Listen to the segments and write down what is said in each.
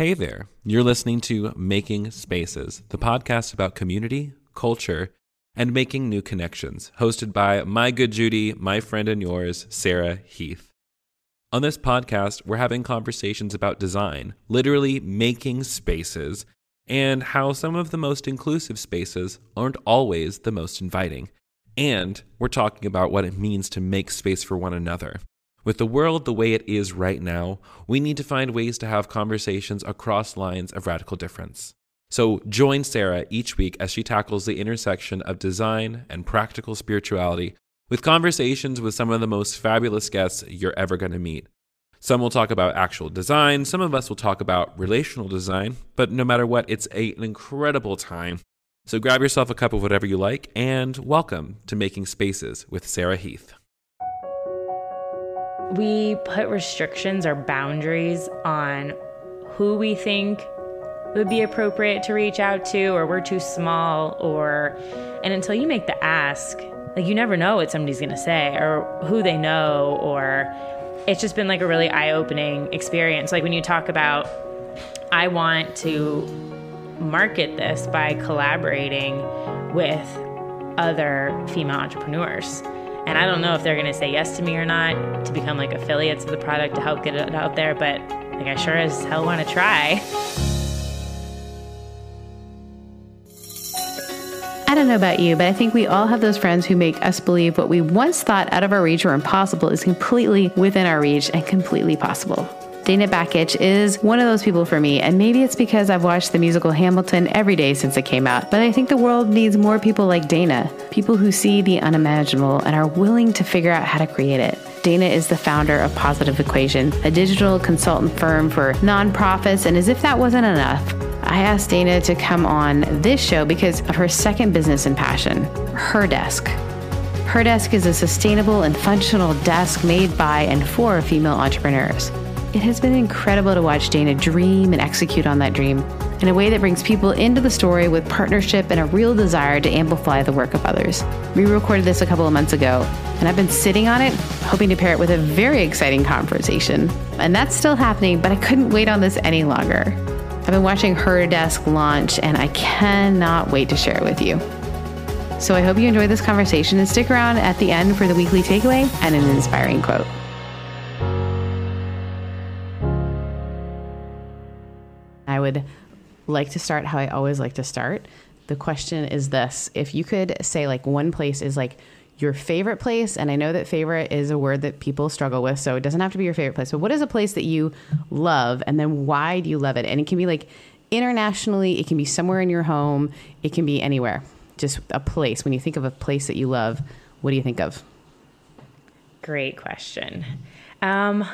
Hey there. You're listening to Making Spaces, the podcast about community, culture, and making new connections, hosted by my good Judy, my friend and yours, Sarah Heath. On this podcast, we're having conversations about design, literally making spaces, and how some of the most inclusive spaces aren't always the most inviting. And we're talking about what it means to make space for one another. With the world the way it is right now, we need to find ways to have conversations across lines of radical difference. So join Sarah each week as she tackles the intersection of design and practical spirituality with conversations with some of the most fabulous guests you're ever going to meet. Some will talk about actual design, some of us will talk about relational design, but no matter what, it's a, an incredible time. So grab yourself a cup of whatever you like and welcome to Making Spaces with Sarah Heath. We put restrictions or boundaries on who we think would be appropriate to reach out to, or we're too small, or, and until you make the ask, like you never know what somebody's gonna say or who they know, or it's just been like a really eye opening experience. Like when you talk about, I want to market this by collaborating with other female entrepreneurs. And I don't know if they're going to say yes to me or not to become like affiliates of the product to help get it out there, but like I sure as hell want to try. I don't know about you, but I think we all have those friends who make us believe what we once thought out of our reach or impossible is completely within our reach and completely possible. Dana Bakich is one of those people for me, and maybe it's because I've watched the musical Hamilton every day since it came out, but I think the world needs more people like Dana, people who see the unimaginable and are willing to figure out how to create it. Dana is the founder of Positive Equation, a digital consultant firm for nonprofits, and as if that wasn't enough, I asked Dana to come on this show because of her second business and passion, Her Desk. Her Desk is a sustainable and functional desk made by and for female entrepreneurs. It has been incredible to watch Dana dream and execute on that dream in a way that brings people into the story with partnership and a real desire to amplify the work of others. We recorded this a couple of months ago, and I've been sitting on it, hoping to pair it with a very exciting conversation. And that's still happening, but I couldn't wait on this any longer. I've been watching her desk launch, and I cannot wait to share it with you. So I hope you enjoy this conversation and stick around at the end for the weekly takeaway and an inspiring quote. Would like to start how I always like to start. The question is this if you could say, like, one place is like your favorite place, and I know that favorite is a word that people struggle with, so it doesn't have to be your favorite place, but what is a place that you love, and then why do you love it? And it can be like internationally, it can be somewhere in your home, it can be anywhere. Just a place. When you think of a place that you love, what do you think of? Great question. Um,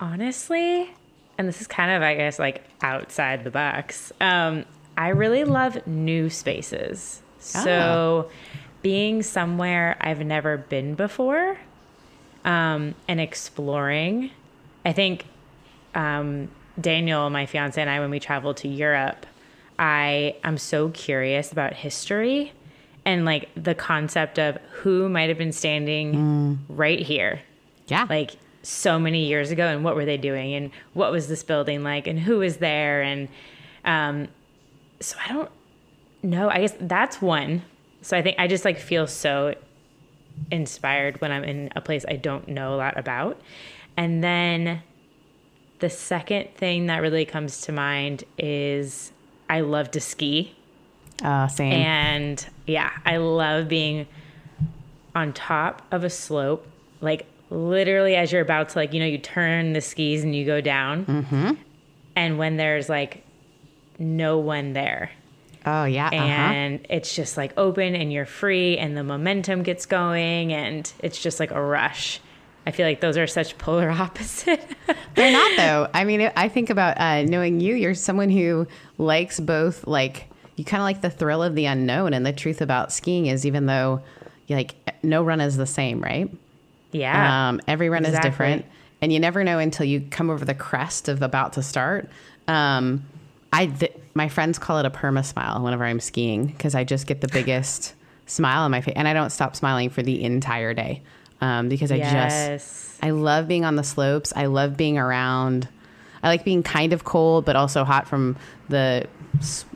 honestly, and this is kind of, I guess, like outside the box. Um, I really love new spaces. So, being somewhere I've never been before um, and exploring. I think um, Daniel, my fiance, and I, when we traveled to Europe, I am so curious about history and like the concept of who might have been standing mm. right here. Yeah. Like so many years ago and what were they doing and what was this building like and who was there and um, so I don't know. I guess that's one. So I think I just like feel so inspired when I'm in a place I don't know a lot about. And then the second thing that really comes to mind is I love to ski. Uh, same. And yeah, I love being on top of a slope, like literally as you're about to like, you know, you turn the skis and you go down. Mm-hmm. And when there's like no one there. Oh yeah. Uh-huh. And it's just like open and you're free and the momentum gets going and it's just like a rush. I feel like those are such polar opposite. They're not though. I mean, I think about uh, knowing you. You're someone who likes both. Like you kind of like the thrill of the unknown, and the truth about skiing is, even though like no run is the same, right? Yeah. Um, every run exactly. is different, and you never know until you come over the crest of about to start. Um, I th- my friends call it a perma smile whenever I'm skiing because I just get the biggest smile on my face, and I don't stop smiling for the entire day um, because I yes. just I love being on the slopes. I love being around I like being kind of cold, but also hot from the,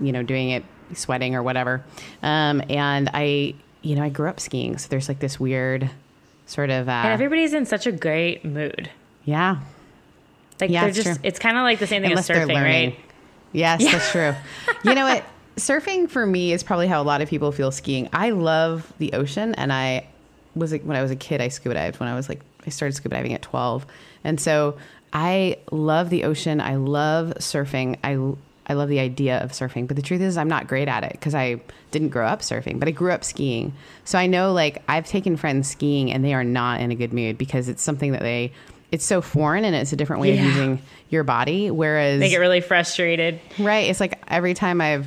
you know, doing it, sweating or whatever. Um, and I, you know, I grew up skiing, so there's like this weird sort of, uh, And everybody's in such a great mood. yeah, Like Yeah, they're just true. it's kind of like the same thing unless as surfing, right? Yes, that's true. You know what? Surfing for me is probably how a lot of people feel skiing. I love the ocean, and I was like, when I was a kid, I scuba dived. When I was like, I started scuba diving at twelve, and so I love the ocean. I love surfing. I I love the idea of surfing, but the truth is, I'm not great at it because I didn't grow up surfing, but I grew up skiing. So I know, like, I've taken friends skiing, and they are not in a good mood because it's something that they. It's so foreign and it's a different way Yeah. of using your body. Whereas They get really frustrated. Right. It's like every time I've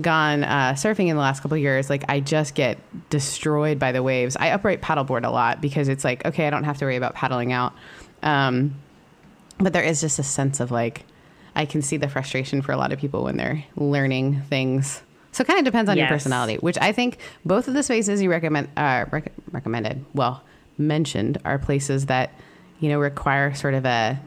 gone uh, surfing in the last couple of years, like I just get destroyed by the waves. I upright paddleboard a lot because it's like, okay, I don't have to worry about paddling out. Um, but there is just a sense of like, I can see the frustration for a lot of people when they're learning things. So it kind of depends on your personality, which I think both of the spaces you recommend, uh, rec- recommended, well, mentioned are places that, you know, require sort of a,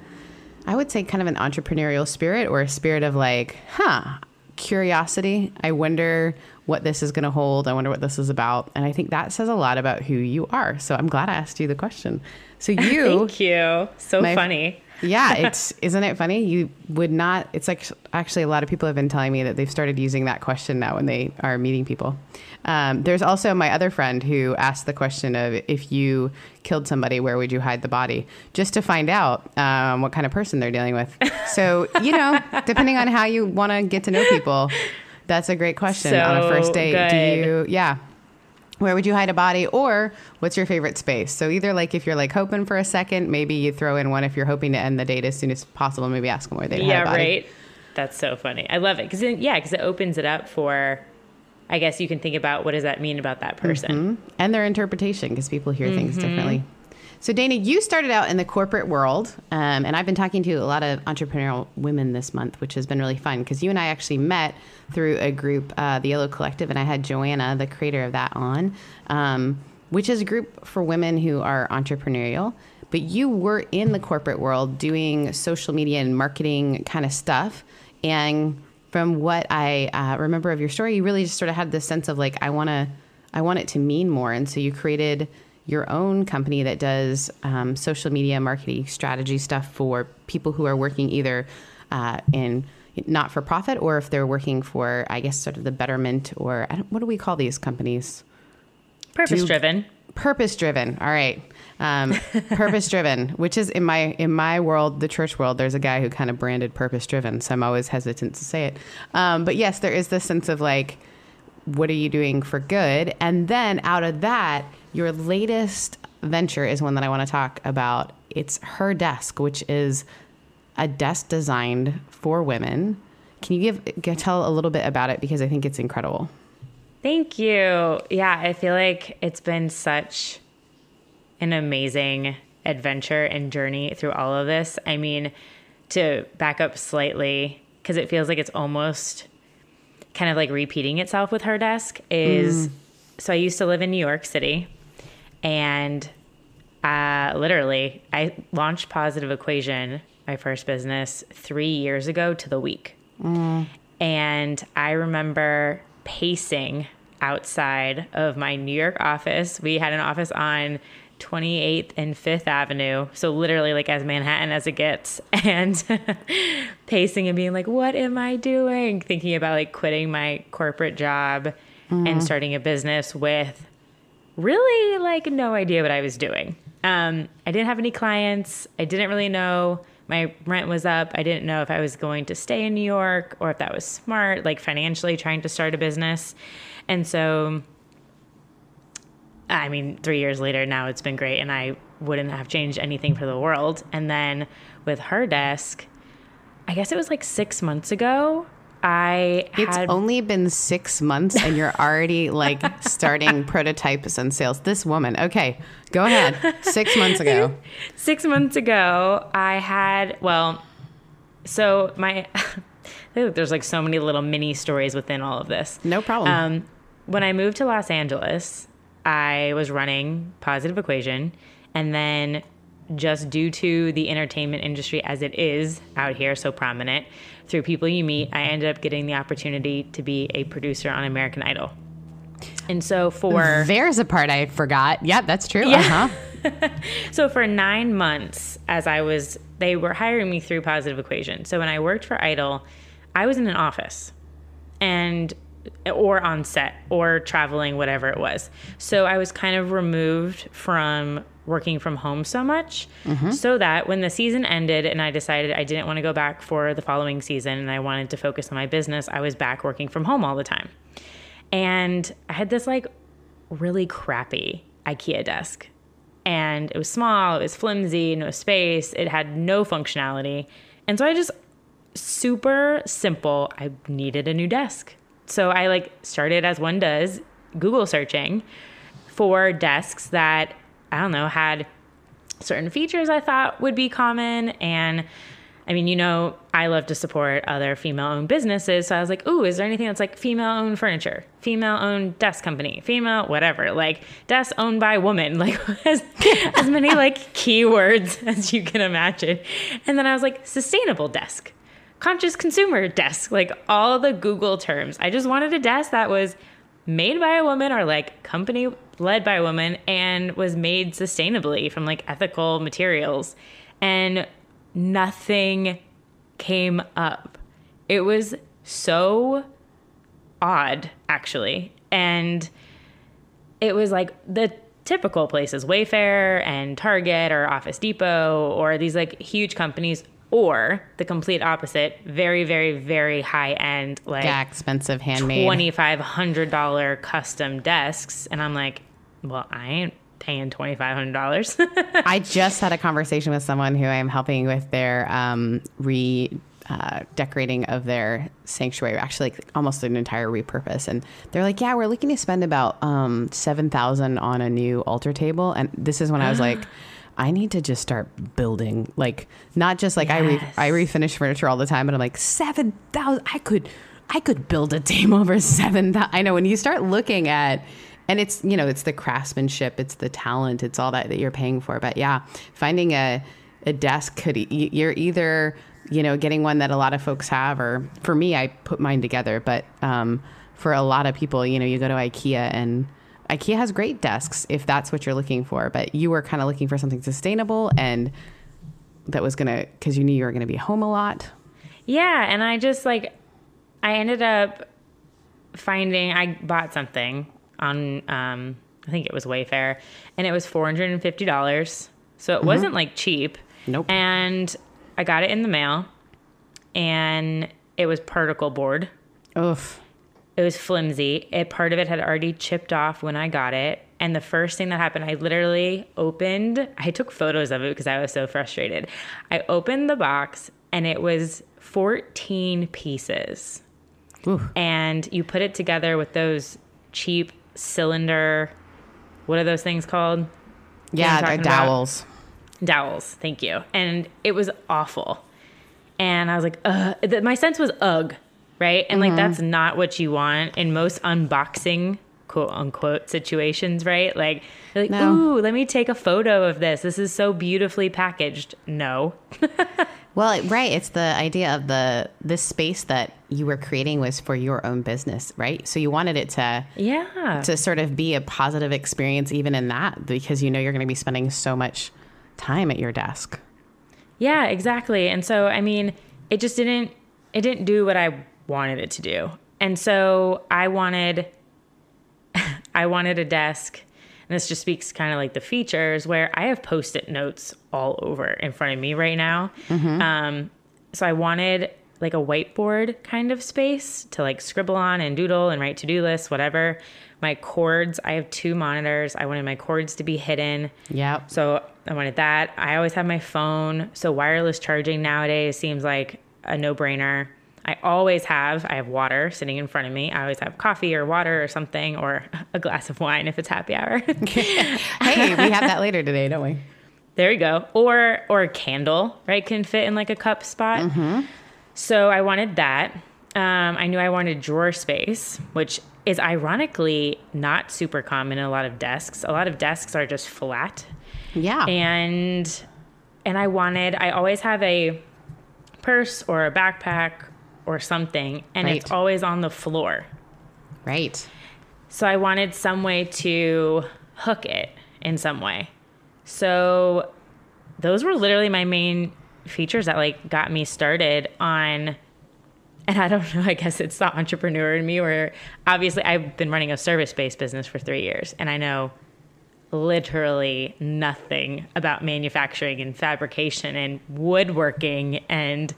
I would say kind of an entrepreneurial spirit or a spirit of like, huh, curiosity. I wonder what this is going to hold. I wonder what this is about. And I think that says a lot about who you are. So I'm glad I asked you the question. So you, Thank you. So funny. Yeah, it's isn't it funny? You would not. It's like actually a lot of people have been telling me that they've started using that question now when they are meeting people. Um, there's also my other friend who asked the question of if you killed somebody, where would you hide the body? Just to find out um, what kind of person they're dealing with. So you know, depending on how you want to get to know people, that's a great question on a first So date. Do you? Yeah. Where would you hide a body, or what's your favorite space? So either like if you're like hoping for a second, maybe you throw in one if you're hoping to end the date as soon as possible. Maybe ask them where they Yeah, hide a body. right. That's so funny. I love it because yeah, because it opens it up for. I guess you can think about what does that mean about that person. and their interpretation because people hear things Mm-hmm. differently. So, Dana, you started out in the corporate world, um, and I've been talking to a lot of entrepreneurial women this month, which has been really fun because you and I actually met through a group, uh, the Yellow Collective, and I had Joanna, the creator of that, on, um, which is a group for women who are entrepreneurial. But you were in the corporate world doing social media and marketing kind of stuff, and from what I uh, remember of your story, you really just sort of had this sense of like, I want to, I want it to mean more, and so you created your own company that does um, social media marketing strategy stuff for people who are working either uh, in not for profit or if they're working for, I guess, sort of the betterment or I don't, what do we call these companies? Purpose driven. purpose driven all right um, purpose driven which is in my in my world the church world there's a guy who kind of branded purpose driven so i'm always hesitant to say it um, but yes there is this sense of like what are you doing for good and then out of that your latest venture is one that i want to talk about. It's her desk which is a desk designed for women. Can you give, tell a little bit about it? Because i think it's incredible. Thank you. Yeah, I feel like it's been such an amazing adventure and journey through all of this. I mean, to back up slightly, because it feels like it's almost kind of like repeating itself with her desk, is mm. so I used to live in New York City and uh, literally I launched Positive Equation, my first business, three years ago to the week. And I remember pacing outside of my New York office. We had an office on 28th and 5th Avenue. So, literally, like as Manhattan as it gets. And pacing and being like, what am I doing? Thinking about like quitting my corporate job and starting a business with really like no idea what I was doing. Um, I didn't have any clients. I didn't really know. My rent was up. I didn't know if I was going to stay in New York or if that was smart, like financially trying to start a business. And so, I mean, three years later, now it's been great, and I wouldn't have changed anything for the world. And then with her desk, I guess it was like six months ago. I It's had only been six months and you're already like starting prototypes and sales. This woman, okay, go ahead. Six months ago. six months ago, I had, well, so my, there's like so many little mini stories within all of this. No problem. Um, when I moved to Los Angeles, I was running Positive Equation. And then just due to the entertainment industry as it is out here, so prominent, through people you meet, I ended up getting the opportunity to be a producer on American Idol. And so for There's a part I forgot. Yeah, that's true. Yeah. Uh-huh. so for nine months, as I was, they were hiring me through Positive Equation. So when I worked for Idol, I was in an office, and or on set or traveling, whatever it was. So I was kind of removed from working from home so much mm-hmm. so that when the season ended and I decided I didn't want to go back for the following season and I wanted to focus on my business, I was back working from home all the time. And I had this like really crappy IKEA desk. And it was small, it was flimsy, no space, it had no functionality. And so I just super simple, I needed a new desk. So I like started as one does, Google searching for desks that I don't know had certain features I thought would be common and I mean, you know, I love to support other female owned businesses. So I was like, ooh, is there anything that's like female owned furniture, female owned desk company, female whatever, like desk owned by woman, like as, as many like keywords as you can imagine. And then I was like, sustainable desk, conscious consumer desk, like all the Google terms. I just wanted a desk that was made by a woman or like company led by a woman and was made sustainably from like ethical materials. And nothing came up. It was so odd, actually. And it was like the typical places Wayfair and Target or Office Depot or these like huge companies, or the complete opposite, very, very, very high end, like Yeah, expensive handmade. $2,500 custom desks. And I'm like, well, I ain't paying $2,500. I just had a conversation with someone who I'm helping with their um, re uh, decorating of their sanctuary, actually, like almost an entire repurpose. And they're like, "Yeah, we're looking to spend about um, seven thousand on a new altar table." And this is when I was like. I need to just start building, like not just like I re- I refinish furniture all the time, but I'm like seven thousand. I could I could build a table for seven thousand. I know when you start looking at, and it's you know it's the craftsmanship, it's the talent, it's all that that you're paying for. But yeah, finding a a desk could you're either you know getting one that a lot of folks have, or for me, I put mine together. But um, for a lot of people, you know, you go to IKEA and IKEA has great desks if that's what you're looking for. But you were kind of looking for something sustainable and that was gonna because you knew you were gonna be home a lot. Yeah, and I just like I ended up finding I bought something on um I think it was Wayfair and it was $450. So it wasn't like cheap. Nope. And I got it in the mail and it was particle board. Oof. It was flimsy. It part of it had already chipped off when I got it. And the first thing that happened, I literally opened, I took photos of it because I was so frustrated. I opened the box and it was 14 pieces. Ooh. And you put it together with those cheap cylinder, what are those things called? Yeah, they're talking about- dowels. Dowels, thank you. And it was awful. And I was like, ugh. My sense was ugh, right? And like, mm-hmm. that's not what you want in most unboxing, quote unquote, situations, right? Like, like, No. ooh, let me take a photo of this. This is so beautifully packaged. No. Well, right. It's the idea of the this space that you were creating was for your own business, right? So you wanted it to yeah. to sort of be a positive experience even in that because you know you're going to be spending so much time at your desk. Yeah, exactly. And so, I mean, it just didn't it didn't do what I wanted it to do. And so, I wanted I wanted a desk and this just speaks kind of like the features where I have post-it notes all over in front of me right now. Um, so I wanted like a whiteboard kind of space to like scribble on and doodle and write to-do lists, whatever. My cords, I have two monitors. I wanted my cords to be hidden. Yeah. So I wanted that. I always have my phone. So wireless charging nowadays seems like a no brainer. I always have, I have water sitting in front of me. I always have coffee or water or something or a glass of wine if it's happy hour. hey, we have that later today, don't we? there you go. Or, or a candle, right? Can fit in like a cup spot. So I wanted that. Um, I knew I wanted drawer space, which is ironically not super common in a lot of desks. A lot of desks are just flat. Yeah. And and I wanted, I always have a purse or a backpack or something, and Right. it's always on the floor. Right. So I wanted some way to hook it in some way. So those were literally my main features that like got me started on and I don't know, I guess it's the entrepreneur in me where obviously I've been running a service-based business for 3 years and I know literally nothing about manufacturing and fabrication and woodworking and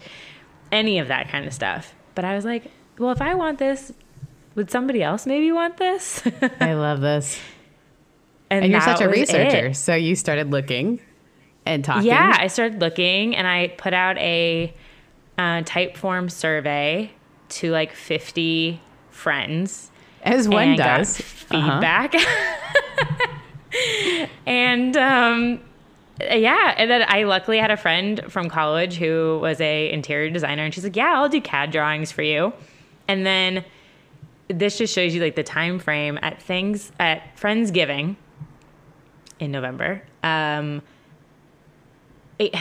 any of that kind of stuff. But I was like, well, if I want this, would somebody else maybe want this? I love this. And you're such a researcher. it. So you started looking and talking. Yeah, I started looking and I put out a uh, Typeform survey to like 50 friends. As one and does. Uh-huh. feedback. and um, yeah, and then I luckily had a friend from college who was a interior designer, and she's like, "Yeah, I'll do CAD drawings for you." And then this just shows you like the time frame at things at Friendsgiving in November. Um, it,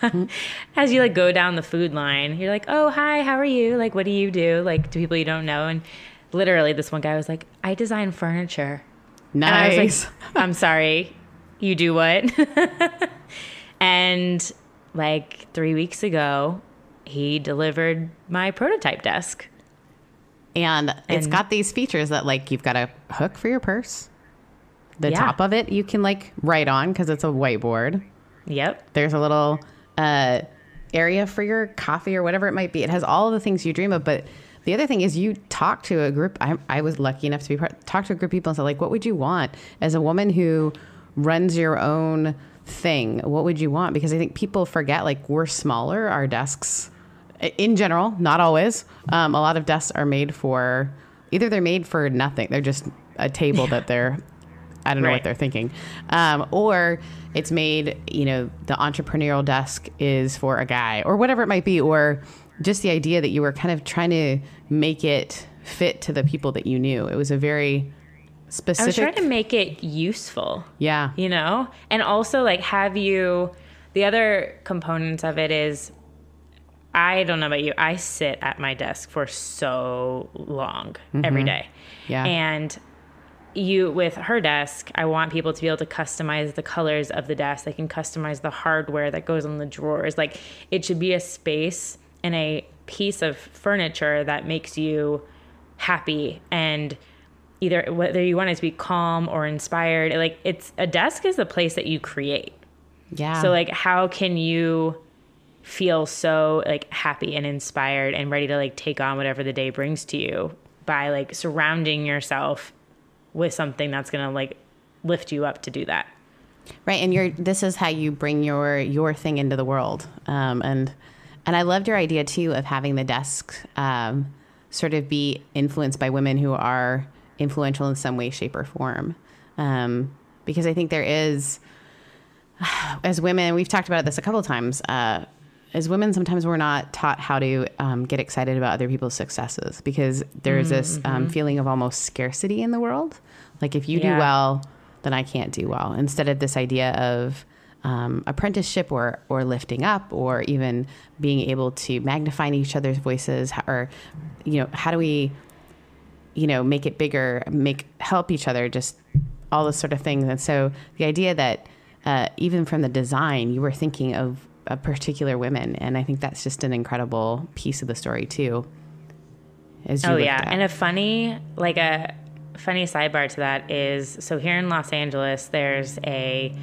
as you like go down the food line, you're like, "Oh, hi, how are you? Like, what do you do? Like, to people you don't know." And literally, this one guy was like, "I design furniture." And I was Nice. like, I'm sorry, you do what? and like three weeks ago, he delivered my prototype desk. And it's And- got these features that like you've got a hook for your purse. The Yeah. top of it you can like write on because it's a whiteboard. Yep. There's a little uh, area for your coffee or whatever it might be. It has all the things you dream of. But the other thing is, you talk to a group. I, I was lucky enough to be part. Talk to a group of people and say, like, what would you want as a woman who runs your own thing? What would you want? Because I think people forget, like, we're smaller. Our desks, in general, not always. Um, a lot of desks are made for either they're made for nothing. They're just a table that they're I don't know what they're thinking. Um, or it's made, you know, the entrepreneurial desk is for a guy or whatever it might be. Or just the idea that you were kind of trying to make it fit to the people that you knew. It was a very I was trying to make it useful, yeah. you know? And also, like, have you, the other components of it is, I don't know about you, I sit at my desk for so long mm-hmm. every day. Yeah. And you with her desk, I want people to be able to customize the colors of the desk. They can customize the hardware that goes on the drawers. Like it should be a space and a piece of furniture that makes you happy and either whether you want it to be calm or inspired. Like it's a desk is the place that you create. Yeah. So like how can you feel so like happy and inspired and ready to like take on whatever the day brings to you by like surrounding yourself with something that's going to like lift you up to do that. Right, and you're this is how you bring your your thing into the world, um, and and I loved your idea too of having the desk um, sort of be influenced by women who are influential in some way, shape, or form, um, because I think there is, as women, we've talked about this a couple of times. Uh, as women, sometimes we're not taught how to um, get excited about other people's successes because there's this um, feeling of almost scarcity in the world. Like if you do well, then I can't do well. Instead of this idea of um, apprenticeship or or lifting up, or even being able to magnify each other's voices, or you know, how do we, you know, make it bigger, make help each other, just all those sort of things. And so the idea that uh, even from the design, you were thinking of a particular women, and I think that's just an incredible piece of the story too. Oh yeah, at. and a funny like a funny sidebar to that is so here in Los Angeles there's a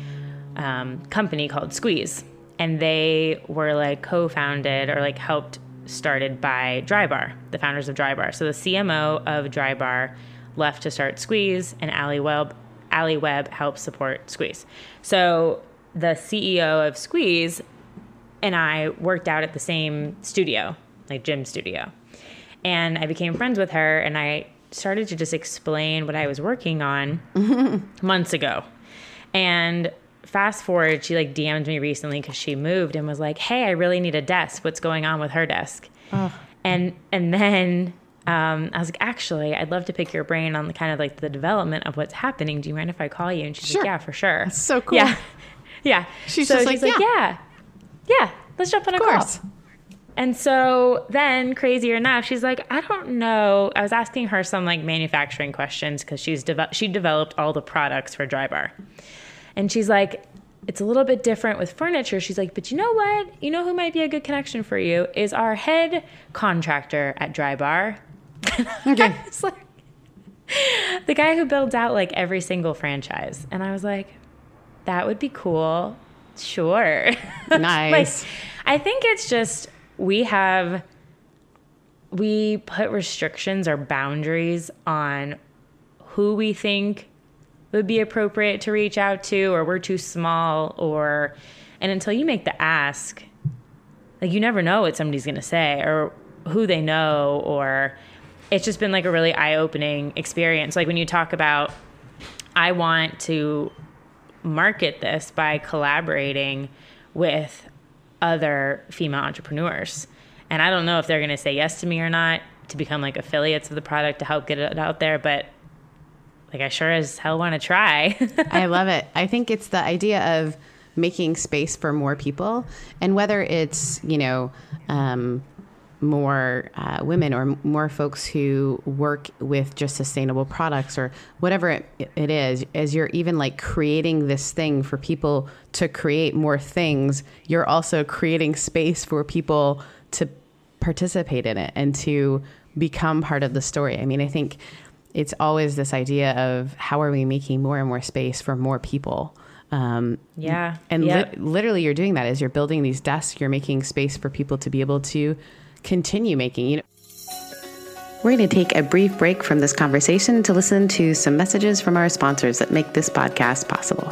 um, company called Squeeze, and they were like co-founded or like helped started by Drybar, the founders of Drybar. So the CMO of Drybar left to start Squeeze, and Alli Webb Alli Webb helped support Squeeze. So the CEO of Squeeze and I worked out at the same studio, like gym studio. And I became friends with her and I started to just explain what I was working on months ago. And fast forward, she like DM'd me recently because she moved and was like, Hey, I really need a desk. What's going on with her desk? And and then um, I was like, actually, I'd love to pick your brain on the kind of like the development of what's happening. Do you mind if I call you? And she's Sure. like, Yeah, for sure. That's so cool. Yeah. yeah. She's so just she's like, like, yeah. yeah, let's jump on a Of course. call. And so then, crazier enough, she's like, I don't know. I was asking her some like manufacturing questions because she's deve- she developed all the products for Drybar, and she's like, it's a little bit different with furniture. She's like, but you know what? You know who might be a good connection for you is our head contractor at Drybar. Okay. It's like the guy who builds out like every single franchise, and I was like, that would be cool. Sure. Nice. like, I think it's just we have we put restrictions or boundaries on who we think would be appropriate to reach out to or we're too small or and until you make the ask like you never know what somebody's to say or who they know or it's just been like a really eye-opening experience like when you talk about i want to market this by collaborating with other female entrepreneurs. And I don't know if they're going to say yes to me or not to become like affiliates of the product to help get it out there, but like I sure as hell want to try. I love it. I think it's the idea of making space for more people, and whether it's you know um, more uh, women or more folks who work with just sustainable products or whatever it, it is, as you're even like creating this thing for people to create more things, you're also creating space for people to participate in it and to become part of the story. I mean, I think it's always this idea of how are we making more and more space for more people. Um, yeah. and Yep. lit- literally, you're doing that as you're building these desks. You're making space for people to be able to continue making. You know, we're going to take a brief break from this conversation to listen to some messages from our sponsors that make this podcast possible.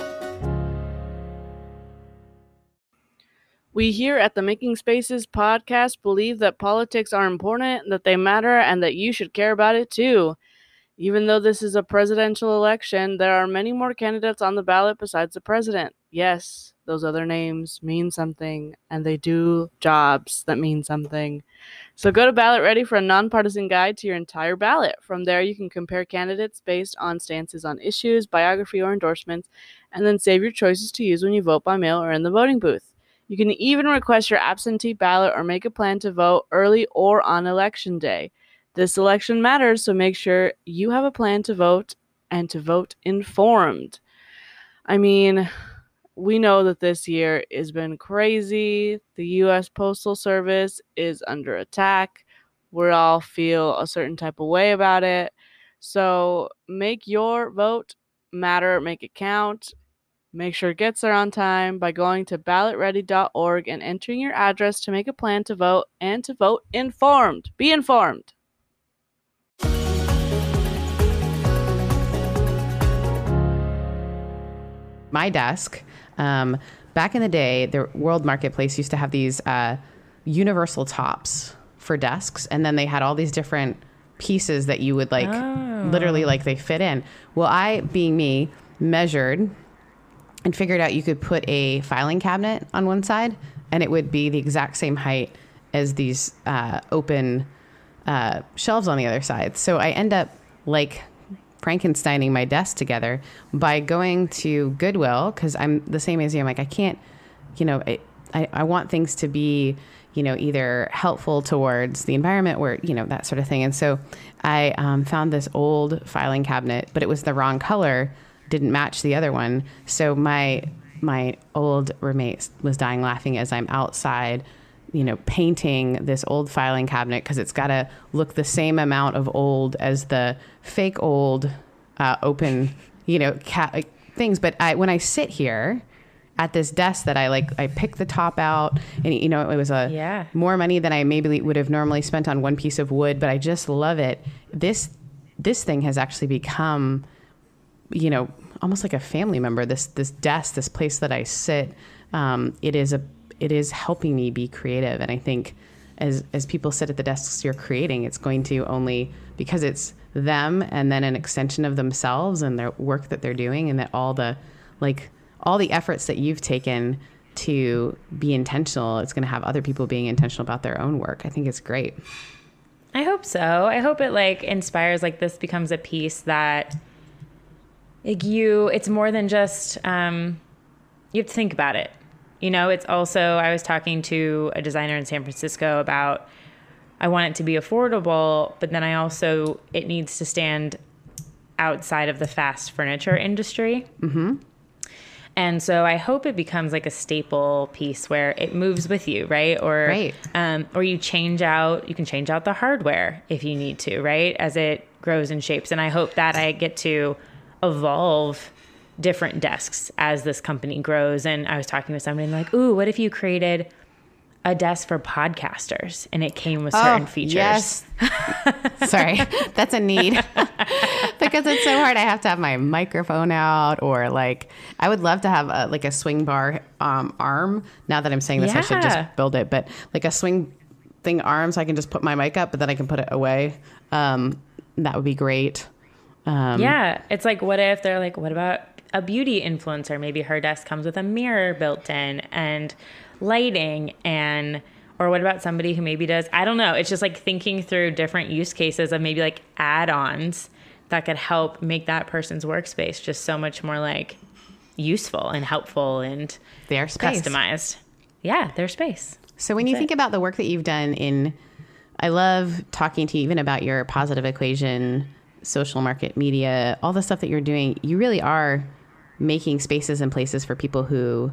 We here at the Making Spaces podcast believe that politics are important, that they matter, and that you should care about it too. Even though this is a presidential election, there are many more candidates on the ballot besides the president. Yes, those other names mean something, and they do jobs that mean something. So go to BallotReady for a nonpartisan guide to your entire ballot. From there, you can compare candidates based on stances on issues, biography, or endorsements, and then save your choices to use when you vote by mail or in the voting booth. You can even request your absentee ballot or make a plan to vote early or on election day. This election matters, so make sure you have a plan to vote and to vote informed. I mean, we know that this year has been crazy. The US Postal Service is under attack. We all feel a certain type of way about it. So make your vote matter, make it count. Make sure it gets there on time by going to ballotready.org and entering your address to make a plan to vote and to vote informed. Be informed. My desk um, back in the day the world marketplace used to have these uh, universal tops for desks and then they had all these different pieces that you would like literally like they fit in well i being me measured and figured out you could put a filing cabinet on one side and it would be the exact same height as these uh, open uh, shelves on the other side. So I end up like Frankensteining my desk together by going to Goodwill because I'm the same as you. I'm like, I can't, you know, I, I, I want things to be, you know, either helpful towards the environment or, you know, that sort of thing. And so I um, found this old filing cabinet, but it was the wrong color, didn't match the other one. So my, my old roommate was dying laughing as I'm outside you know, painting this old filing cabinet because it's got to look the same amount of old as the fake old uh, open, you know, ca- things. But I, when I sit here at this desk that I like, I pick the top out, and you know, it was a Yeah. more money than I maybe would have normally spent on one piece of wood, but I just love it. This this thing has actually become you know, almost like a family member. This this desk, this place that I sit, um, it is a it is helping me be creative. And I think as as people sit at the desks you're creating, it's going to only because it's them and then an extension of themselves and their work that they're doing, and that all the like all the efforts that you've taken to be intentional, it's going to have other people being intentional about their own work. I think it's great. I hope so. I hope it like inspires like this becomes a piece that like you it's more than just um you have to think about it. You know, it's also, I was talking to a designer in San Francisco about I want it to be affordable, but then I also, it needs to stand outside of the fast furniture industry. Mm-hmm. And so I hope it becomes like a staple piece where it moves with you, right? Or Right. um, or you change out you can change out the hardware if you need to, right? As it grows and shapes. And I hope that I get to evolve different desks as this company grows. And I was talking with somebody and like, ooh, what if you created a desk for podcasters and it came with certain features? Yes. Sorry, that's a need because it's so hard. I have to have my microphone out, or like I would love to have a, like a swing bar um, arm. Now that I'm saying this, I should just build it, but like a swing thing arm, so I can just put my mic up, but then I can put it away. Um, that would be great. Um, Yeah, it's like what if they're like, what about a beauty influencer? Maybe her desk comes with a mirror built in and lighting and or what about somebody who maybe does I don't know. It's just like thinking through different use cases of maybe like add-ons that could help make that person's workspace just so much more like useful and helpful and Their space. customized. Yeah, their space. So when you think it. about the work that you've done in, I love talking to you even about your positive equation, social market media, all the stuff that you're doing. You really are making spaces and places for people who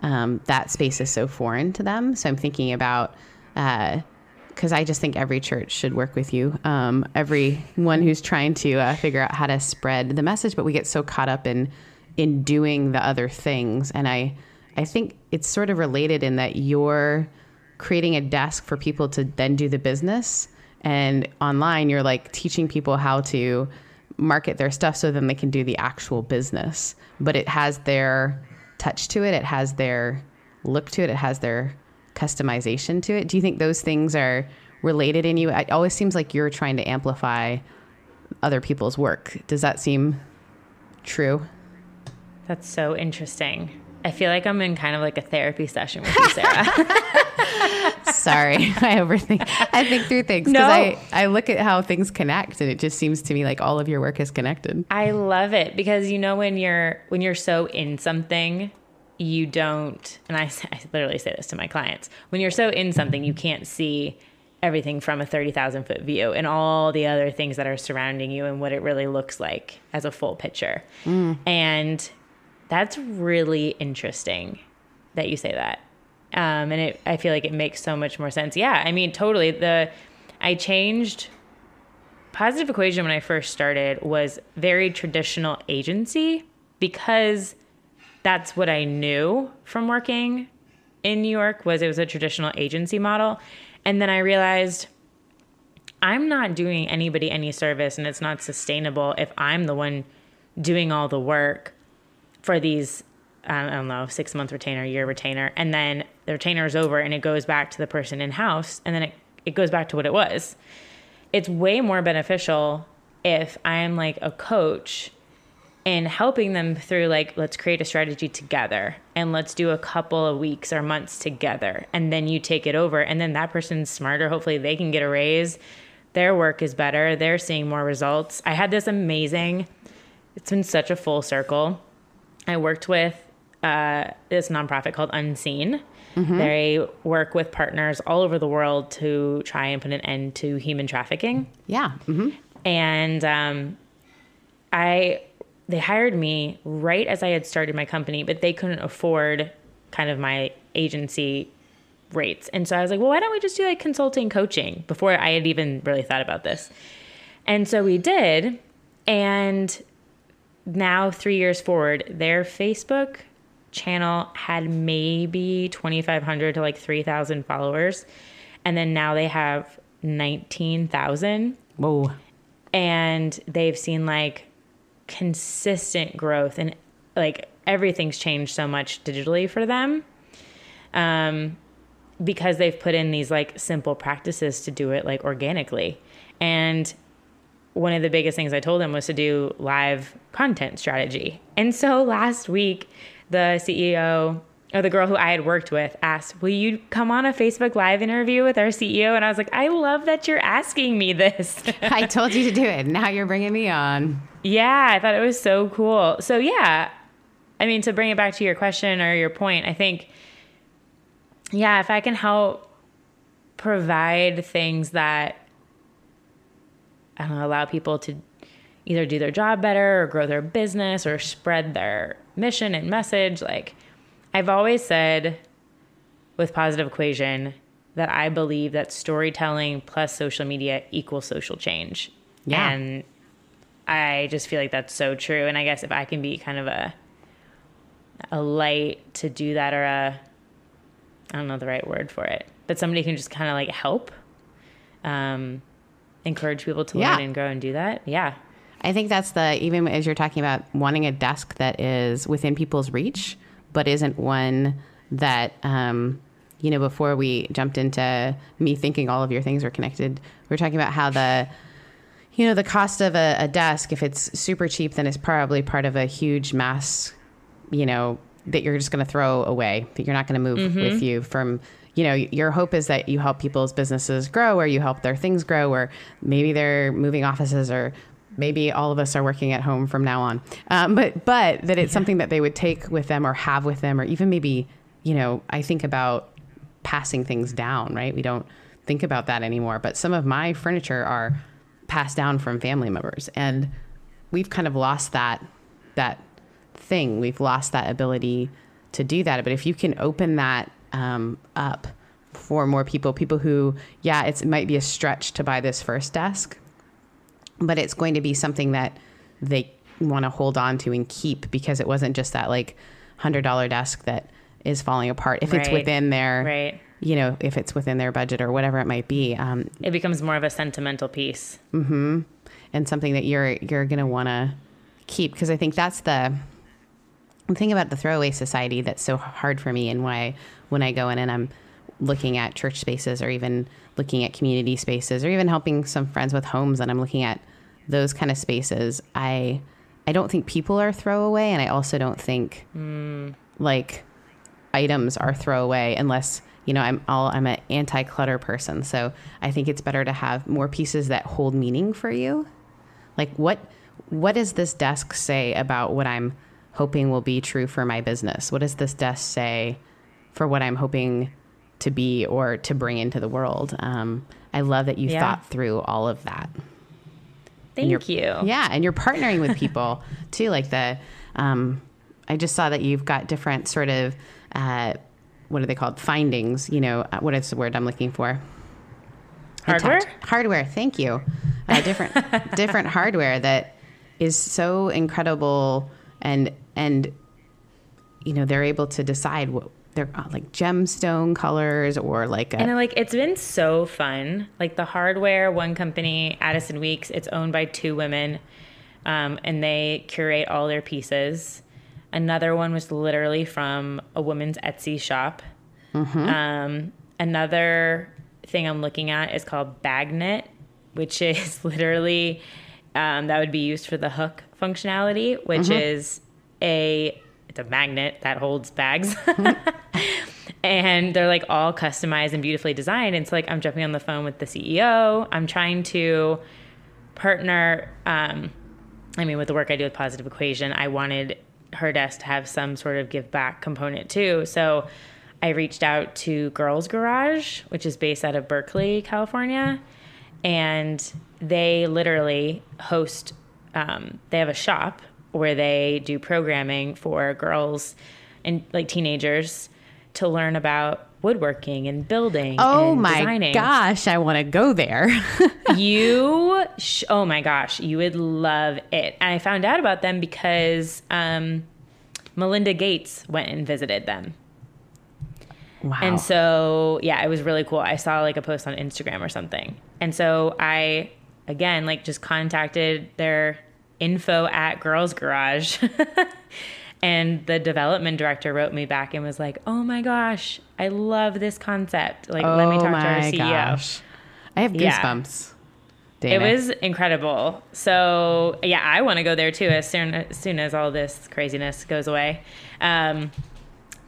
um, that space is so foreign to them. So I'm thinking about. because I just think every church should work with you. Um, everyone who's trying to uh, figure out how to spread the message, but we get so caught up in in doing the other things, and I I think it's sort of related in that you're creating a desk for people to then do the business, and online you're like teaching people how to market their stuff so then they can do the actual business. But it has their touch to it. It has their look to it. It has their customization to it. Do you think those things are related in you? It always seems like you're trying to amplify other people's work. Does that seem true? That's so interesting. I feel like I'm in kind of like a therapy session with you, Sarah. Sorry, I overthink. I think through things because No. I, I look at how things connect, and it just seems to me like all of your work is connected. I love it because you know when you're when you're so in something, you don't. And I, I literally say this to my clients: when you're so in something, you can't see everything from a thirty thousand foot view and all the other things that are surrounding you and what it really looks like as a full picture. Mm. And that's really interesting that you say that. Um, and it, I feel like it makes so much more sense. Yeah, I mean, totally. The I changed positive equation when I first started was very traditional agency because that's what I knew from working in New York was it was a traditional agency model. And then I realized I'm not doing anybody any service and it's not sustainable if I'm the one doing all the work for these I don't know, six month retainer, year retainer, and then the retainer is over and it goes back to the person in house and then it, it goes back to what it was. It's way more beneficial if I'm like a coach and helping them through like let's create a strategy together and let's do a couple of weeks or months together and then you take it over and then that person's smarter. Hopefully they can get a raise. Their work is better. They're seeing more results. I had this amazing it's been such a full circle i worked with uh, this nonprofit called unseen. They work with partners all over the world to try and put an end to human trafficking. Yeah. hmm and um, I they hired me right as I had started my company, but they couldn't afford kind of my agency rates, and so I was like, well, why don't we just do like consulting coaching? Before I had even really thought about this, and so we did, and now three years forward, their Facebook channel had maybe 2,500 to like 3,000 followers. And then now they have 19,000 Whoa. and they've seen like consistent growth and like everything's changed so much digitally for them um, because they've put in these like simple practices to do it like organically and one of the biggest things i told them was to do live content strategy and so last week the ceo or the girl who i had worked with asked will you come on a facebook live interview with our ceo and i was like i love that you're asking me this I told you to do it. Now you're bringing me on. Yeah, I thought it was so cool. So yeah, I mean, to bring it back to your question or your point, I think, yeah, if I can help provide things that I don't know, allow people to either do their job better or grow their business or spread their mission and message. Like I've always said with Positive Equation that I believe that storytelling plus social media equals social change. Yeah. And I just feel like that's so true. And I guess if I can be kind of a a light to do that or a I don't know the right word for it, but somebody can just kind of like help, um, encourage people to Yeah. learn and grow and do that. Yeah, I think that's the even as you're talking about wanting a desk that is within people's reach, but isn't one that um, you know. Before we jumped into me thinking all of your things are connected, we are talking about how the you know the cost of a, a desk, if it's super cheap, then it's probably part of a huge mass, you know, that you're just going to throw away. That you're not going to move with you from. You know, your hope is that you help people's businesses grow, or you help their things grow, or maybe they're moving offices, or maybe all of us are working at home from now on. Um, but but that it's something that they would take with them, or have with them, or even maybe you know, I think about passing things down. Right? We don't think about that anymore. But some of my furniture are passed down from family members, and we've kind of lost that that thing. We've lost that ability to do that. But if you can open that um, up for more people, people who, yeah, it's, it might be a stretch to buy this first desk, but it's going to be something that they want to hold on to and keep because it wasn't just that like hundred dollar desk that is falling apart. If it's within their, right. you know, if it's within their budget or whatever it might be, um, It becomes more of a sentimental piece. and something that you're you're gonna want to keep because I think that's the the thing about the throwaway society that's so hard for me and why when I go in and I'm looking at church spaces or even looking at community spaces or even helping some friends with homes and I'm looking at those kind of spaces I I don't think people are throwaway and I also don't think hmm. like items are throwaway unless you know I'm all I'm an anti-clutter person. So I think it's better to have more pieces that hold meaning for you. Like what what does this desk say about what I'm hoping will be true for my business? What does this desk say for what I'm hoping to be or to bring into the world um, I love that you Yeah. thought through all of that Thank you're- Yeah, and you're partnering with people too. Like the, um, I just saw that you've got different sort of, uh, what are they called? Findings. You know, uh, what is the word I'm looking for? Hardware? Hardware. Thank you. Uh, different, different hardware that is so incredible, and and you know they're able to decide what they're uh, like gemstone colors or like a, And like it's been so fun. Like the hardware one company, Addison Weeks, it's owned by two women, um, and they curate all their pieces. Another one was literally from a woman's Etsy shop. Um, another thing I'm looking at is called Bagnet, which is literally um, that would be used for the hook functionality, which is a it's a magnet that holds bags. and they're like all customized and beautifully designed. And so like I'm jumping on the phone with the CEO. I'm trying to partner. Um, I mean, with the work I do with Positive Equation, I wanted her desk to have some sort of give back component too. So I reached out to Girls Garage, which is based out of Berkeley, California, and they literally host. Um, they have a shop where they do programming for girls and like teenagers to learn about woodworking and building. oh and my designing gosh, I want to go there. you sh- oh my gosh you would love it and i found out about them because um, melinda gates went and visited them wow. and so yeah it was really cool i saw like a post on instagram or something and so i again like just contacted their info at girls garage and the development director wrote me back and was like oh my gosh i love this concept like let me Oh talk to our ceo gosh. I have Yeah. goosebumps. It was incredible. So yeah, I want to go there too as soon as soon as all this craziness goes away. Um,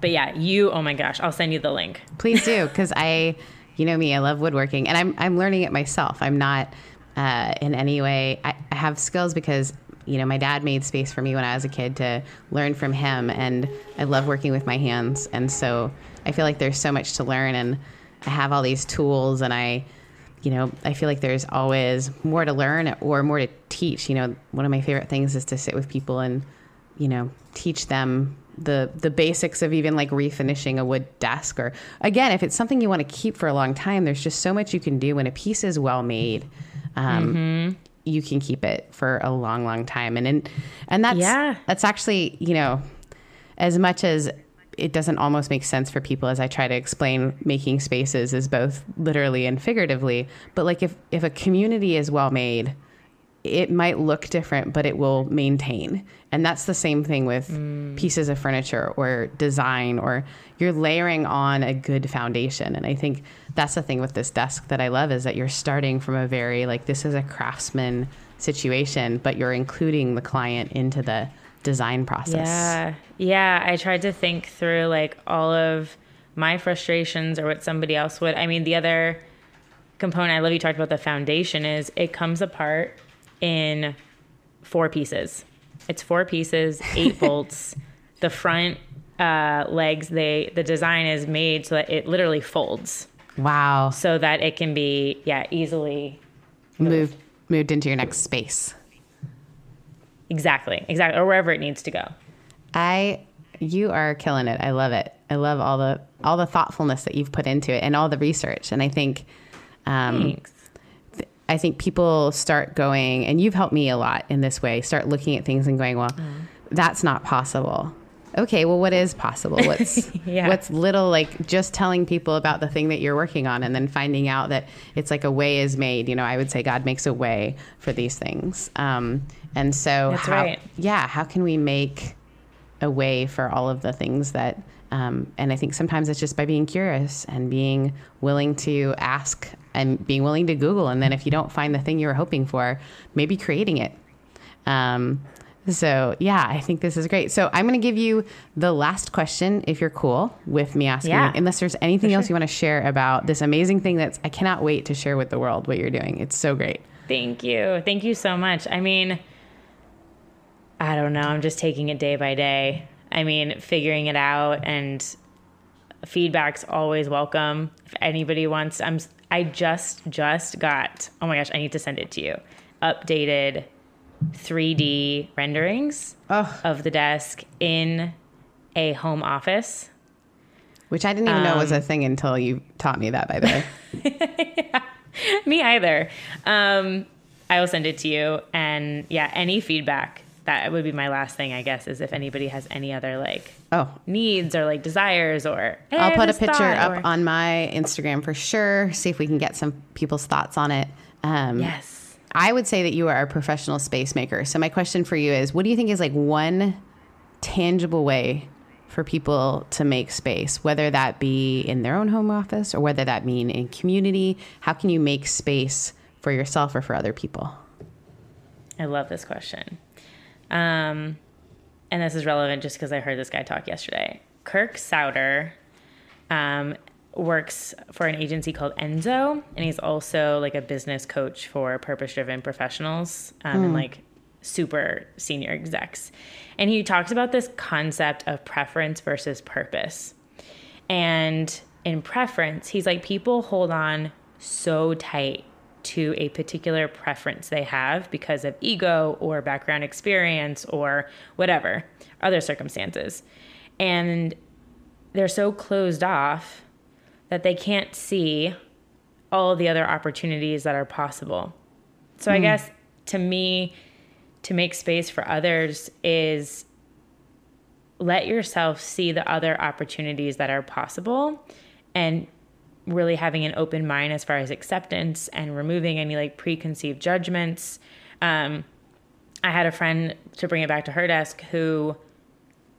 but yeah, you. Oh my gosh, I'll send you the link. Please do, because I, you know me, I love woodworking, and I'm I'm learning it myself. I'm not uh, in any way. I, I have skills because you know, my dad made space for me when I was a kid to learn from him, and I love working with my hands. And so I feel like there's so much to learn, and I have all these tools, and I, you know, I feel like there's always more to learn or more to teach. You know, one of my favorite things is to sit with people and, you know, teach them the the basics of even like refinishing a wood desk or again if it's something you want to keep for a long time there's just so much you can do when a piece is well made um, mm-hmm. You can keep it for a long long time and and, and that's yeah. that's actually you know as much as it doesn't almost make sense for people as I try to explain making spaces is both literally and figuratively. But like if if a community is well made, it might look different, but it will maintain. And that's the same thing with mm. pieces of furniture or design, or you're layering on a good foundation. And I think that's the thing with this desk that I love is that you're starting from a very like this is a craftsman situation, but you're including the client into the design process. Yeah. Yeah. I tried to think through like all of my frustrations or what somebody else would. I mean, the other component I love you talked about the foundation is it comes apart in four pieces. It's four pieces, eight bolts. The front uh, legs, they the design is made so that it literally folds. Wow. So that it can be yeah easily moved moved into your next space. Exactly. Exactly. Or wherever it needs to go. I you are killing it. I love it. I love all the all the thoughtfulness that you've put into it and all the research. And I think um, I think people start going, and you've helped me a lot in this way. Start looking at things and going, well, mm. that's not possible. Okay, well, what is possible? What's yeah. what's little like just telling people about the thing that you're working on, and then finding out that it's like a way is made. You know, I would say God makes a way for these things. Um, and so, That's how, right. yeah, how can we make a way for all of the things that, um, and I think sometimes it's just by being curious and being willing to ask and being willing to Google. And then if you don't find the thing you were hoping for, maybe creating it. Um, so yeah, I think this is great. So I'm going to give you the last question, if you're cool with me asking, yeah, unless there's anything sure. else you want to share about this amazing thing that's I cannot wait to share with the world what you're doing. It's so great. Thank you. Thank you so much. I mean, I don't know. I'm just taking it day by day. I mean, figuring it out and feedback's always welcome. If anybody wants, I'm I just just got. Oh my gosh, I need to send it to you. Updated 3D renderings oh. of the desk in a home office. Which I didn't even um, know was a um, thing until you taught me that, by the way. yeah, me either. Um, I will send it to you. And yeah, any feedback that would be my last thing, I guess, is if anybody has any other like oh needs or like desires or hey, I'll put a picture up or... on my Instagram for sure. See if we can get some people's thoughts on it. Um, yes, I would say that you are a professional space maker. So my question for you is, what do you think is like one tangible way for people to make space, whether that be in their own home office or whether that mean in community? How can you make space for yourself or for other people? I love this question. Um, and this is relevant just because I heard this guy talk yesterday. Kirk Souder um, works for an agency called Enso, and he's also like a business coach for purpose driven professionals um, mm. and hmm. like super senior execs. And he talks about this concept of preference versus purpose. And in preference, he's like, people hold on so tight to a particular preference they have because of ego or background experience or whatever, other circumstances. And they're so closed off that they can't see all the other opportunities that are possible. So mm. I hmm. guess to me, to make space for others is let yourself see the other opportunities that are possible and really having an open mind as far as acceptance and removing any like preconceived judgments. Um, I had a friend to bring it back to her desk who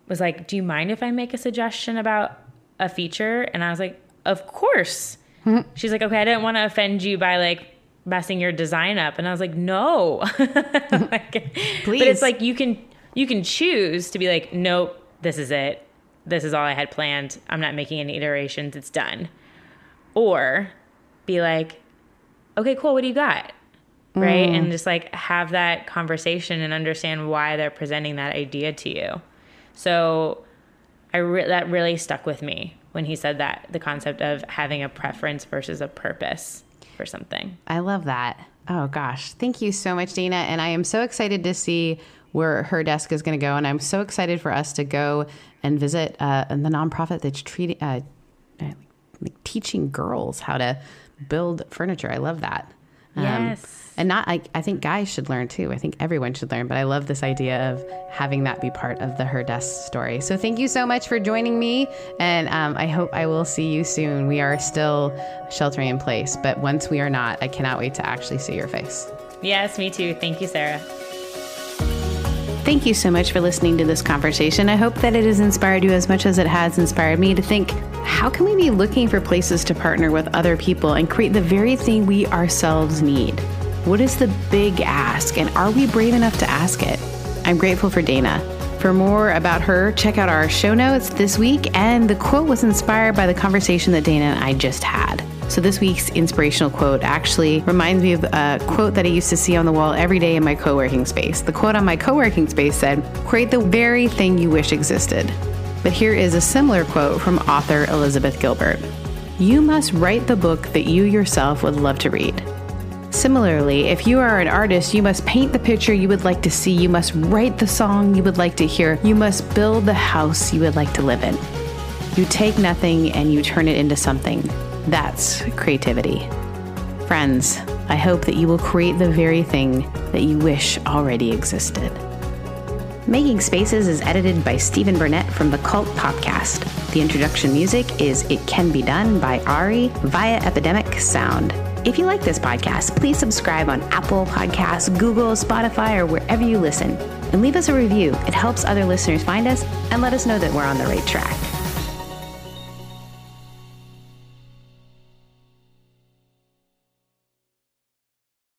was like, Do you mind if I make a suggestion about a feature? And I was like, Of course. Mm-hmm. She's like, Okay, I didn't want to offend you by like messing your design up. And I was like, No. like, Please. But it's like you can you can choose to be like, Nope, this is it. This is all I had planned. I'm not making any iterations. It's done or be like, okay, cool, what do you got? right? And just like have that conversation and understand why they're presenting that idea to you. So I re- that really stuck with me when he said that the concept of having a preference versus a purpose for something. I love that. Oh gosh, thank you so much, Dana. And I am so excited to see where her desk is going to go, and I'm so excited for us to go and visit uh, the nonprofit that's treating, uh, like teaching girls how to build furniture. I love that. Um, Yes. And not, I, I think guys should learn too. I think everyone should learn, but I love this idea of having that be part of the Her Desk story. So thank you so much for joining me. And um, I hope I will see you soon. We are still sheltering in place, but once we are not, I cannot wait to actually see your face. Yes, me too. Thank you, Sarah. Thank you so much for listening to this conversation. I hope that it has inspired you as much as it has inspired me to think how can we be looking for places to partner with other people and create the very thing we ourselves need? What is the big ask, and are we brave enough to ask it? I'm grateful for Dana. For more about her, check out our show notes this week, and the quote was inspired by the conversation that Dana and I just had. So, this week's inspirational quote actually reminds me of a quote that I used to see on the wall every day in my co working space. The quote on my co working space said, Create the very thing you wish existed. But here is a similar quote from author Elizabeth Gilbert You must write the book that you yourself would love to read. Similarly, if you are an artist, you must paint the picture you would like to see, you must write the song you would like to hear, you must build the house you would like to live in. You take nothing and you turn it into something. That's creativity. Friends, I hope that you will create the very thing that you wish already existed. Making Spaces is edited by Stephen Burnett from the Cult Podcast. The introduction music is It Can Be Done by Ari via Epidemic Sound. If you like this podcast, please subscribe on Apple Podcasts, Google, Spotify, or wherever you listen. And leave us a review. It helps other listeners find us and let us know that we're on the right track.